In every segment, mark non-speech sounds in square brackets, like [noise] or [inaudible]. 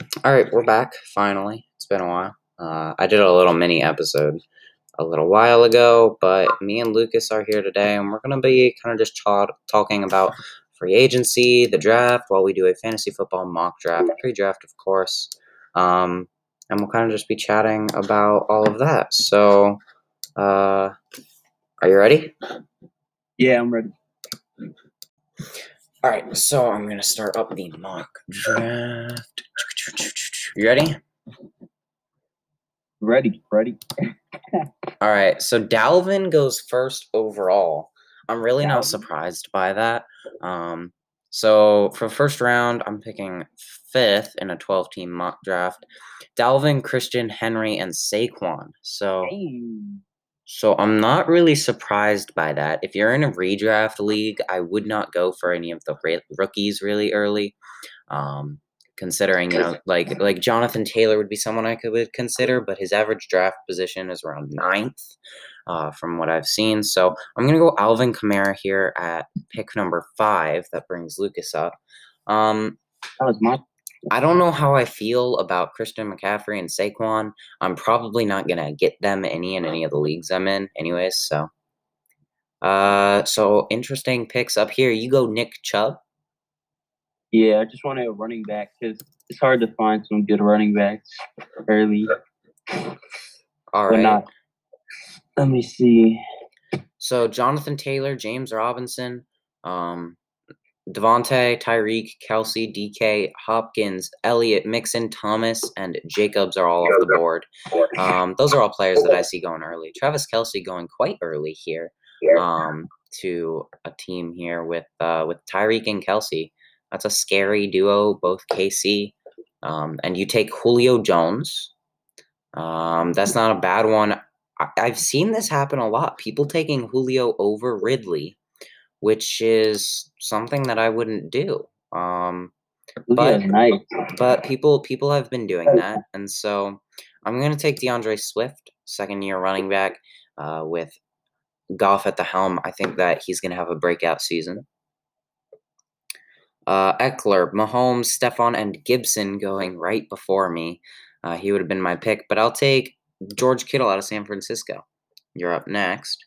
All right, we're back finally. It's been a while. Uh, I did a little mini episode a little while ago, but me and Lucas are here today, and we're going to be kind of just talk- talking about free agency, the draft, while we do a fantasy football mock draft, pre draft, of course. Um, and we'll kind of just be chatting about all of that. So, uh, are you ready? Yeah, I'm ready. All right, so I'm gonna start up the mock draft. You ready? Ready, ready. All right, so Dalvin goes first overall. I'm really not surprised by that. Um, so for first round, I'm picking fifth in a 12 team mock draft. Dalvin, Christian, Henry, and Saquon. So so I'm not really surprised by that. If you're in a redraft league, I would not go for any of the ra- rookies really early. Um, considering you know, like like Jonathan Taylor would be someone I could consider, but his average draft position is around ninth, uh, from what I've seen. So I'm gonna go Alvin Kamara here at pick number five. That brings Lucas up. Um, That was my. I don't know how I feel about Christian McCaffrey and Saquon. I'm probably not gonna get them any in any of the leagues I'm in, anyways. So, uh, so interesting picks up here. You go Nick Chubb. Yeah, I just wanted a running back because it's hard to find some good running backs early. All right. Not. Let me see. So Jonathan Taylor, James Robinson, um, Devontae, Tyreek, Kelce, DK, Hopkins, Elliott, Mixon, Thomas, and Jacobs are all off the board. Um, those are all players that I see going early. Travis Kelce going quite early here um, to a team here with uh, with Tyreek and Kelce. That's a scary duo, both KC. Um, and you take Julio Jones. Um, that's not a bad one. I- I've seen this happen a lot. People taking Julio over Ridley, which is something that I wouldn't do. Um, But- nice. but people people have been doing that, and so I'm going to take DeAndre Swift, second year running back, uh, with Goff at the helm. I think that he's going to have a breakout season. Uh, Ekeler, Mahomes, Stefon, and Gibson going right before me. Uh, he would have been my pick, but I'll take George Kittle out of San Francisco. You're up next.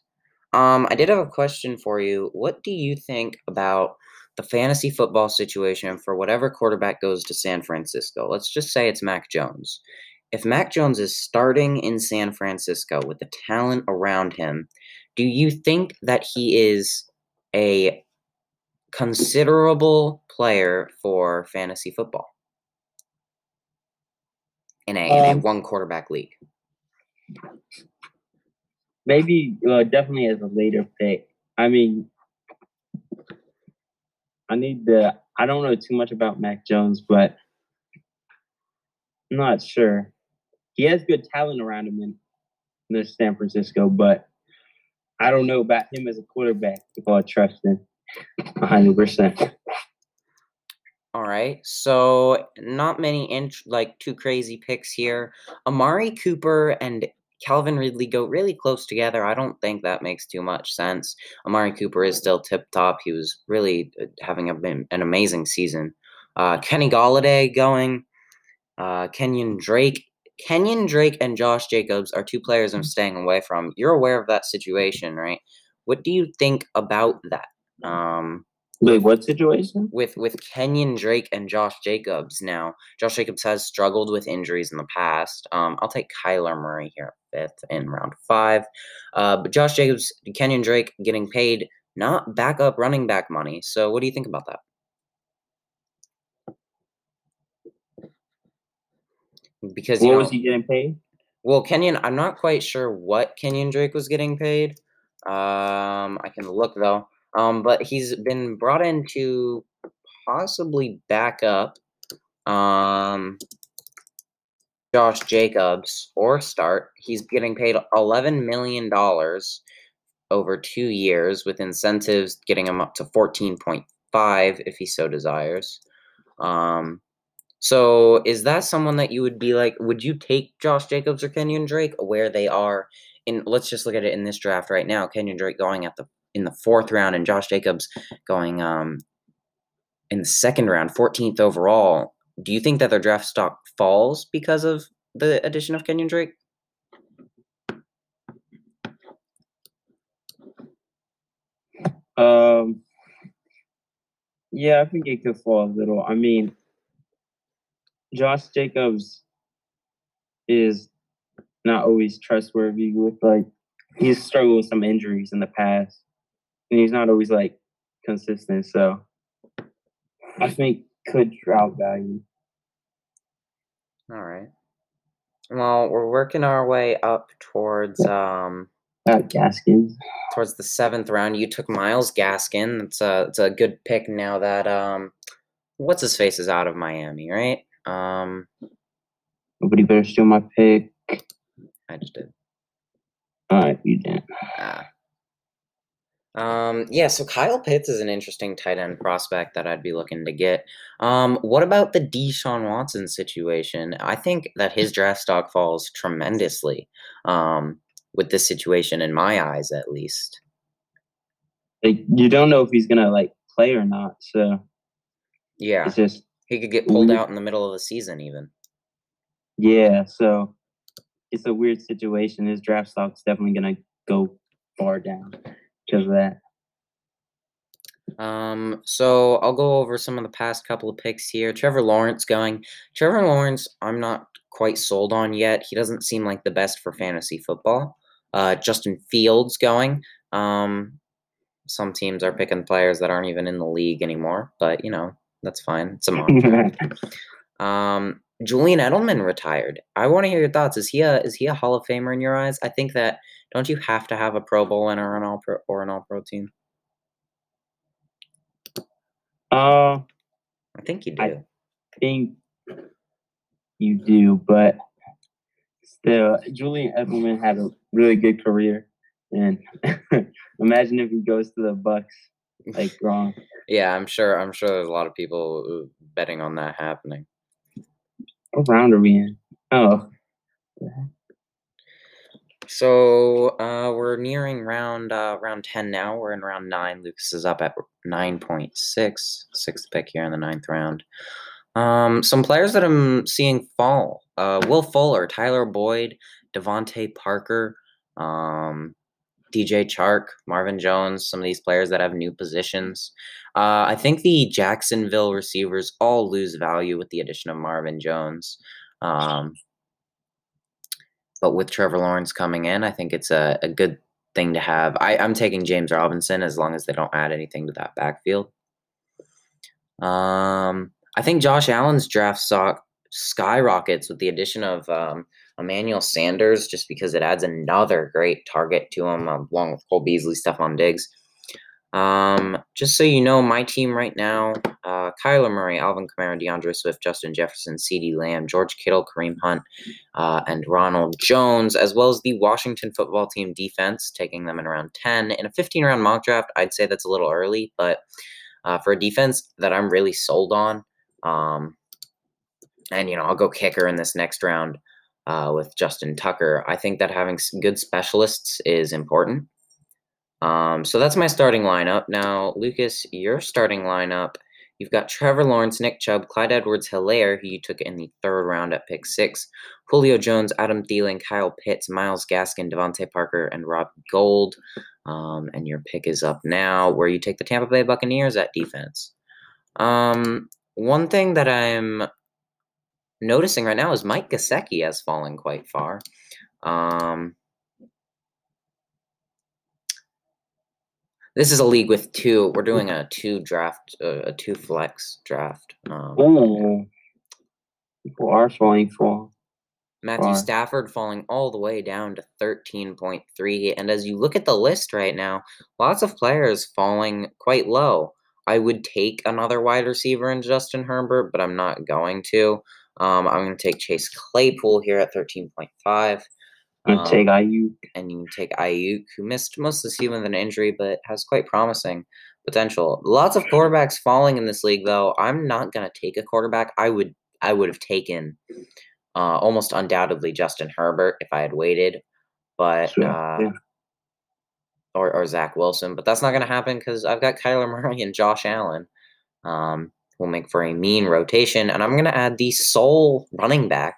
Um, I did have a question for you. What do you think about the fantasy football situation for whatever quarterback goes to San Francisco? Let's just say it's Mac Jones. If Mac Jones is starting in San Francisco with the talent around him, do you think that he is a considerable player for fantasy football in a, in a Um, one quarterback league? Maybe, uh, definitely as a later pick. I mean, I need the. I don't know too much about Mac Jones, but I'm not sure. He has good talent around him in, in San Francisco, but I don't know about him as a quarterback if I trust him 100%. All right, so not many int- like too crazy picks here. Amari Cooper and Calvin Ridley go really close together. I don't think that makes too much sense. Amari Cooper is still tip top. He was really uh, having a, an amazing season. Uh, Kenny Golladay going. Uh, Kenyon Drake. Kenyon Drake and Josh Jacobs are two players I'm staying away from. You're aware of that situation, right? What do you think about that? Um, Wait, what situation? with with Kenyon Drake and Josh Jacobs now. Josh Jacobs has struggled with injuries in the past. Um, I'll take Kyler Murray here fifth in round five. Uh, but Josh Jacobs, Kenyon Drake getting paid not backup running back money. So what do you think about that? Because you What know, was he getting paid? well, Kenyon, I'm not quite sure what Kenyon Drake was getting paid. Um, I can look though. Um, but he's been brought in to possibly back up um Josh Jacobs or start. He's getting paid eleven million dollars over two years with incentives getting him up to fourteen point five if he so desires. Um so is that someone that you would be like, would you take Josh Jacobs or Kenyon Drake where they are in let's just look at it in this draft right now. Kenyon Drake going at the in the fourth round and Josh Jacobs going um in the second round, 14th overall. Do you think that their draft stock falls because of the addition of Kenyon Drake? Um, yeah, I think it could fall a little. I mean, Josh Jacobs is not always trustworthy with like he's struggled with some injuries in the past, and he's not always like consistent. So I think could drop value. All right. Well, we're working our way up towards um uh, Gaskins. Towards the seventh round, you took Myles Gaskin. It's a it's a good pick now that um, what's his face is out of Miami, right? Um, nobody better steal my pick. I just did. All right, you did. Ah. Um, yeah, so Kyle Pitts is an interesting tight end prospect that I'd be looking to get. Um, what about the Deshaun Watson situation? I think that his draft stock falls tremendously. Um, with this situation in my eyes at least. You don't know if he's gonna like play or not, so yeah, it's just he could get pulled out in the middle of the season even. Yeah, so it's a weird situation. His draft stock's definitely gonna go far down of that. Um, so I'll go over some of the past couple of picks here. Trevor Lawrence going. Trevor Lawrence, I'm not quite sold on yet. He doesn't seem like the best for fantasy football uh, Justin Fields going. Um, some teams are picking players that aren't even in the league anymore, but you know that's fine. It's a [laughs] um, Julian Edelman retired. I want to hear your thoughts. Is he a is he a Hall of Famer in your eyes? I think that don't you have to have a Pro Bowl and or an All Pro or an All Pro team? Uh, I think you do. I think you do, but still, Julian Edelman had a really good career, and [laughs] imagine if he goes to the Bucks like [laughs] wrong. Yeah, I'm sure. I'm sure there's a lot of people betting on that happening. What round are we in? Oh. So uh, we're nearing round uh, round ten now. We're in round nine. Lucas is up at nine point six, sixth pick here in the ninth round. Um, some players that I'm seeing fall: uh, Will Fuller, Tyler Boyd, DeVante Parker, um, DJ Chark, Marvin Jones. Some of these players that have new positions. Uh, I think the Jacksonville receivers all lose value with the addition of Marvin Jones. Um, but with Trevor Lawrence coming in, I think it's a, a good thing to have. I, I'm taking James Robinson as long as they don't add anything to that backfield. Um, I think Josh Allen's draft stock skyrockets with the addition of um, Emmanuel Sanders, just because it adds another great target to him, um, along with Cole Beasley, Stefon Diggs. Um, just so you know, my team right now: uh, Kyler Murray, Alvin Kamara, DeAndre Swift, Justin Jefferson, CeeDee Lamb, George Kittle, Kareem Hunt, uh, and Ronald Jones, as well as the Washington football team defense, taking them in around ten. In a 15-round mock draft, I'd say that's a little early, but uh, for a defense that I'm really sold on, um, and you know, I'll go kicker in this next round uh, with Justin Tucker. I think that having good specialists is important. Um, so that's my starting lineup. Now, Lucas, your starting lineup. You've got Trevor Lawrence, Nick Chubb, Clyde Edwards Helaire, who you took in the third round at pick six, Julio Jones, Adam Thielen, Kyle Pitts, Myles Gaskin, DeVante Parker, and Rob Gould. Um, and your pick is up now, where you take the Tampa Bay Buccaneers at defense. Um, one thing that I'm noticing right now is Mike Gesicki has fallen quite far. Um, this is a league with two. We're doing a two draft, uh, a two flex draft. Um, oh, people are falling for. Matthew far. Stafford falling all the way down to 13.3. And as you look at the list right now, lots of players falling quite low. I would take another wide receiver in Justin Herbert, but I'm not going to. Um, I'm going to take Chase Claypool here at 13.5. Um, take Aiyuk. And you can take Aiyuk, who missed most of the season with an injury, but has quite promising potential. Lots of quarterbacks falling in this league, though. I'm not going to take a quarterback. I would I would have taken uh, almost undoubtedly Justin Herbert if I had waited, but sure. uh, yeah or, or Zach Wilson, but that's not going to happen because I've got Kyler Murray and Josh Allen. Um, will make for a mean rotation. And I'm going to add the sole running back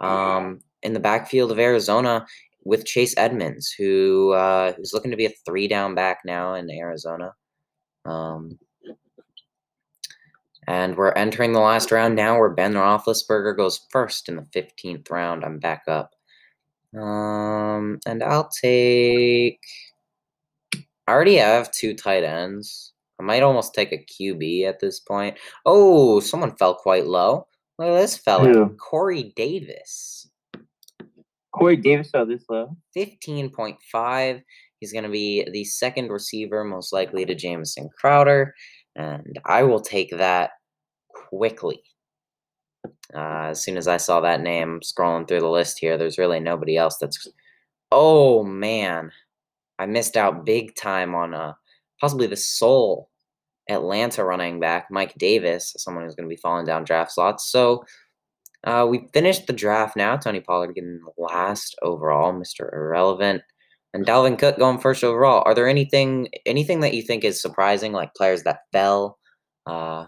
um, in the backfield of Arizona with Chase Edmonds, who uh, who's looking to be a three down back now in Arizona. Um, and we're entering the last round now where Ben Roethlisberger goes first in the 15th round. I'm back up. Um, and I'll take. I already have two tight ends. I might almost take a QB at this point. Oh, someone fell quite low. Look at this fella, Who? Corey Davis. Corey Davis fell this low. 15.5. He's going to be the second receiver, most likely to Jamison Crowder. And I will take that quickly. Uh, as soon as I saw that name scrolling through the list here, there's really nobody else that's. Oh, man. I missed out big time on uh, possibly the sole Atlanta running back, Mike Davis, someone who's going to be falling down draft slots. So uh, we finished the draft now. Tony Pollard getting last overall, Mr. Irrelevant, and Dalvin Cook going first overall. Are there anything anything that you think is surprising, like players that fell? Uh,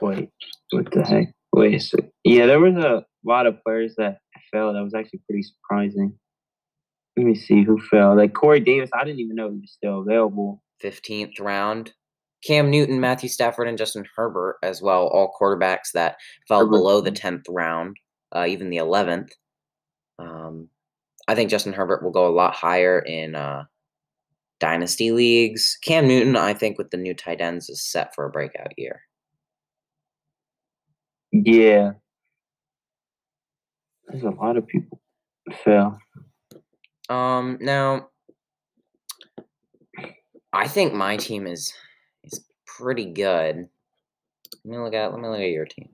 Wait, what the heck? Wait, sec. yeah, there was a lot of players that fell. That was actually pretty surprising. Let me see who fell. Like Corey Davis, I didn't even know he was still available. 15th round. Cam Newton, Matthew Stafford, and Justin Herbert as well, all quarterbacks that fell Herbert. below the 10th round, uh, even the 11th. Um, I think Justin Herbert will go a lot higher in uh, dynasty leagues. Cam Newton, I think, with the new tight ends, is set for a breakout year. Yeah, there's a lot of people So. Um, now, I think my team is is pretty good. Let me look at let me look at your team.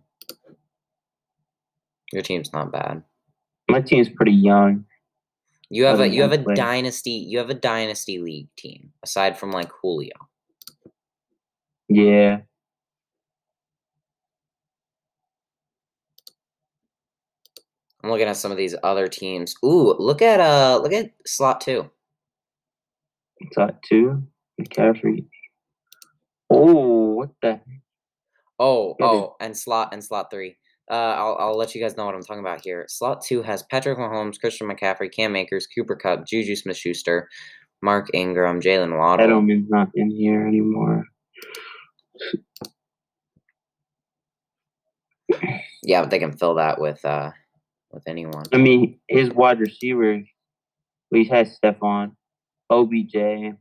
Your team's not bad. My team's pretty young. You have a you have a players. dynasty you have a dynasty league team aside from like Julio. Yeah, I'm looking at some of these other teams. Ooh, look at uh look at slot two. Slot two. McCaffrey. Oh, what the? Oh, oh, and slot and slot three. Uh, I'll I'll let you guys know what I'm talking about here. Slot two has Patrick Mahomes, Christian McCaffrey, Cam Akers, Cooper Kupp, Juju Smith-Schuster, Mark Ingram, Jaylen Waddle. Edelman's not mean it's not in here anymore. Yeah, but they can fill that with uh with anyone. I mean, his wide receiver, Well, he has Stefon, OBJ.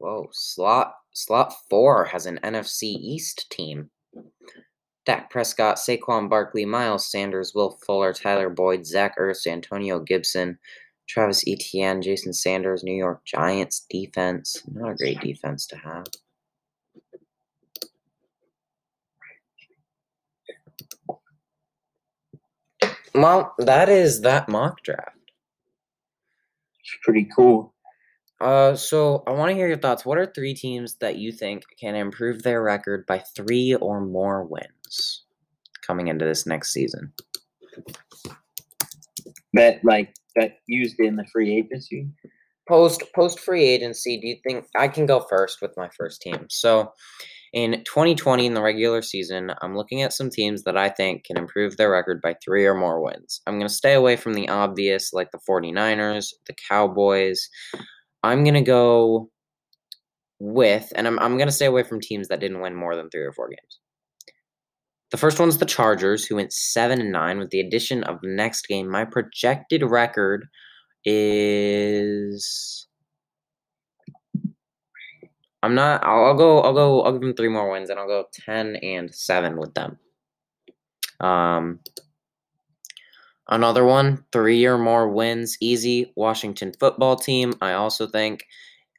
Whoa, slot slot four has an NFC East team. Dak Prescott, Saquon Barkley, Miles Sanders, Will Fuller, Tyler Boyd, Zach Ertz, Antonio Gibson, Travis Etienne, Jason Sanders, New York Giants defense. Not a great defense to have. Well, that is that mock draft. It's pretty cool. Uh, so I want to hear your thoughts. What are three teams that you think can improve their record by three or more wins coming into this next season? That like that used in the free agency. Post post free agency, do you think I can go first with my first team? So in 2020 in the regular season, I'm looking at some teams that I think can improve their record by three or more wins. I'm going to stay away from the obvious like the 49ers, the Cowboys. I'm to go with, and I'm, I'm to stay away from teams that didn't win more than three or four games. The first one's the Chargers, who went 7 and 9 with the addition of the next game. My projected record is I'm not I'll, I'll go I'll go I'll give them three more wins and I'll go 10 and 7 with them. Um another one, three or more wins, easy Washington football team. I also think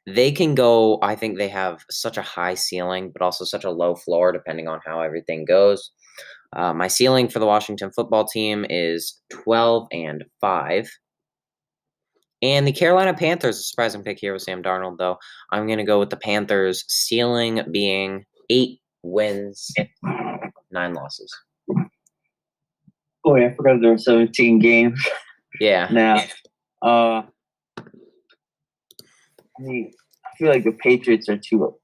they can go I think they have such a high ceiling but also such a low floor depending on how everything goes. Uh, my ceiling for the Washington football team is 12 and 5. And the Carolina Panthers, a surprising pick here with Sam Darnold, though. I'm going to go with the Panthers, ceiling being eight wins, nine losses. Oh, yeah, I forgot there were 17 games Yeah. [laughs] now. Uh, I mean, I feel- I, mean, I, feel, I feel like the Patriots are too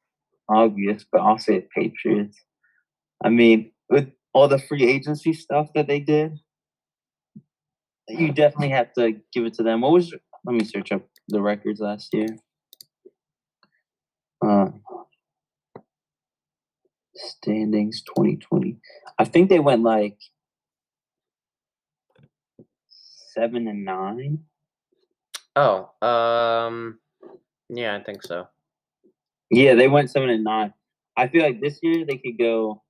obvious, but I'll say Patriots. 'Cause Patriots. 'Cause, I mean, I feel like the Patriots are too obvious, but I'll say Patriots. 'Cause, I mean, I feel like the Patriots are too I mean, with all the free agency stuff that they did, you definitely have to give it to them. What was? Let me search up the records last year. Uh, standings 2020. I think they went like seven and nine. Oh, um, yeah, I think so. Yeah, they went seven and nine. I feel like this year they could go.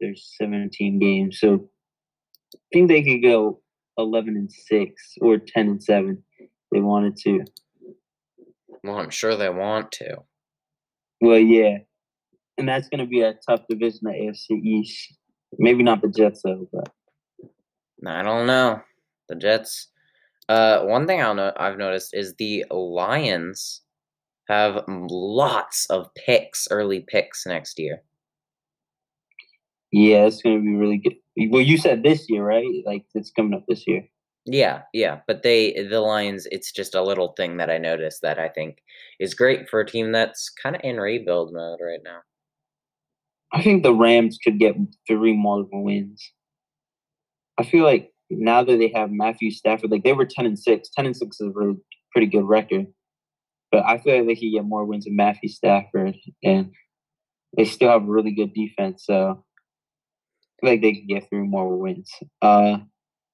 There's 17 games, so I think they could go 11 and six or 10 and seven. If they wanted to. Well, I'm sure they want to. Well, yeah, and that's going to be a tough division, the AFC East. Maybe not the Jets though, but I don't know. The Jets. Uh, one thing I'll know I've noticed is the Lions have lots of picks, early picks next year. Yeah, it's going to be really good. Well, you said this year, right? Like it's coming up this year. Yeah, yeah, but they the Lions. It's just a little thing that I noticed that I think is great for a team that's kind of in rebuild mode right now. I think the Rams could get three more wins. I feel like now that they have Matthew Stafford, like they were ten and six. Ten and six is a really pretty good record. But I feel like they could get more wins than Matthew Stafford, and they still have a really good defense. So I feel like they could get three more wins. Uh,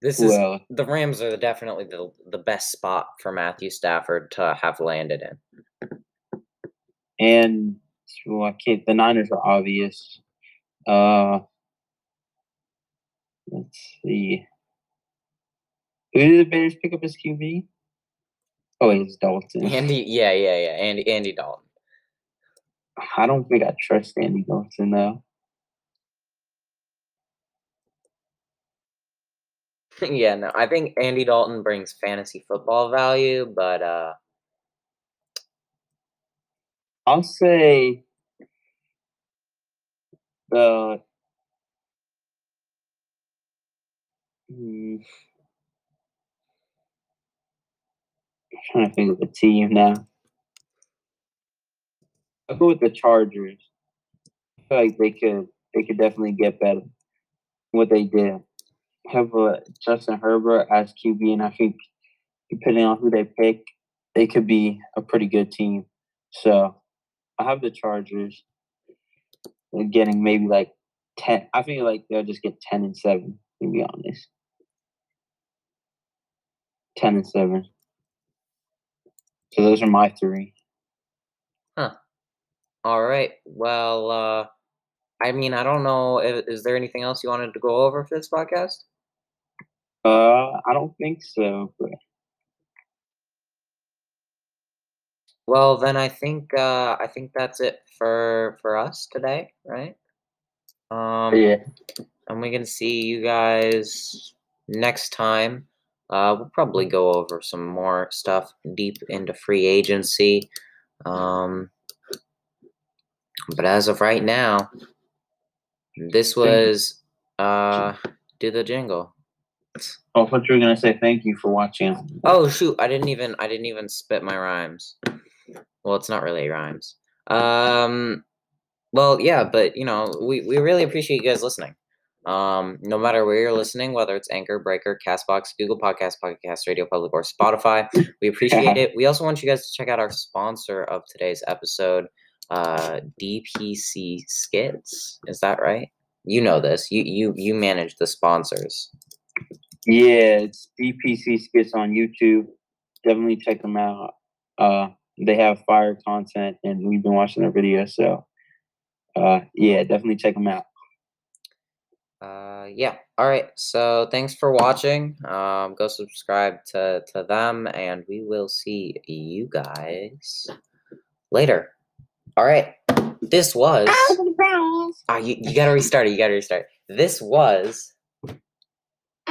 this is well, the Rams are definitely the the best spot for Matthew Stafford to have landed in. And well, I can't. The Niners are obvious. Uh, let's see. Who did the Bears pick up as QB? Oh, it's Dalton. Andy, yeah, yeah, yeah. Andy, Andy Dalton. I don't think I trust Andy Dalton though. [laughs] yeah, no, I think Andy Dalton brings fantasy football value, but uh I'll say the hmm, I'm trying to think of the team now. I'll go with the Chargers. I feel like they could they could definitely get better. What they did. Have uh, Justin Herbert as QB, and I think depending on who they pick, they could be a pretty good team. So I have the Chargers getting maybe like ten. I think like they'll just get ten and seven. To be honest, ten and seven. So those are my three. Huh. All right. Well, uh, I mean, I don't know. Is, is there anything else you wanted to go over for this podcast? Uh, I don't think so. But... Well, then I think uh, I think that's it for for us today, right? Um, yeah. And we can see you guys next time. Uh, we'll probably go over some more stuff deep into free agency. Um, but as of right now, this was uh, do the jingle. Oh, I thought you were gonna say thank you for watching. Oh shoot! I didn't even I didn't even spit my rhymes. Well, it's not really rhymes. Um, well, yeah, but you know, we we really appreciate you guys listening. Um, no matter where you're listening, whether it's Anchor, Breaker, Castbox, Google Podcast, Podcast Radio Public, or Spotify, we appreciate it. We also want you guys to check out our sponsor of today's episode, uh, DPC Skits. Is that right? You know this. You you you manage the sponsors. Yeah, it's DPC Skits on YouTube. Definitely check them out. Uh, they have fire content, and we've been watching their videos. So, uh, yeah, definitely check them out uh, yeah. All right. So thanks for watching. Um, go subscribe to to them, and we will see you guys later. All right. This was. Ah, you, you gotta restart it. You gotta restart. This was. [laughs]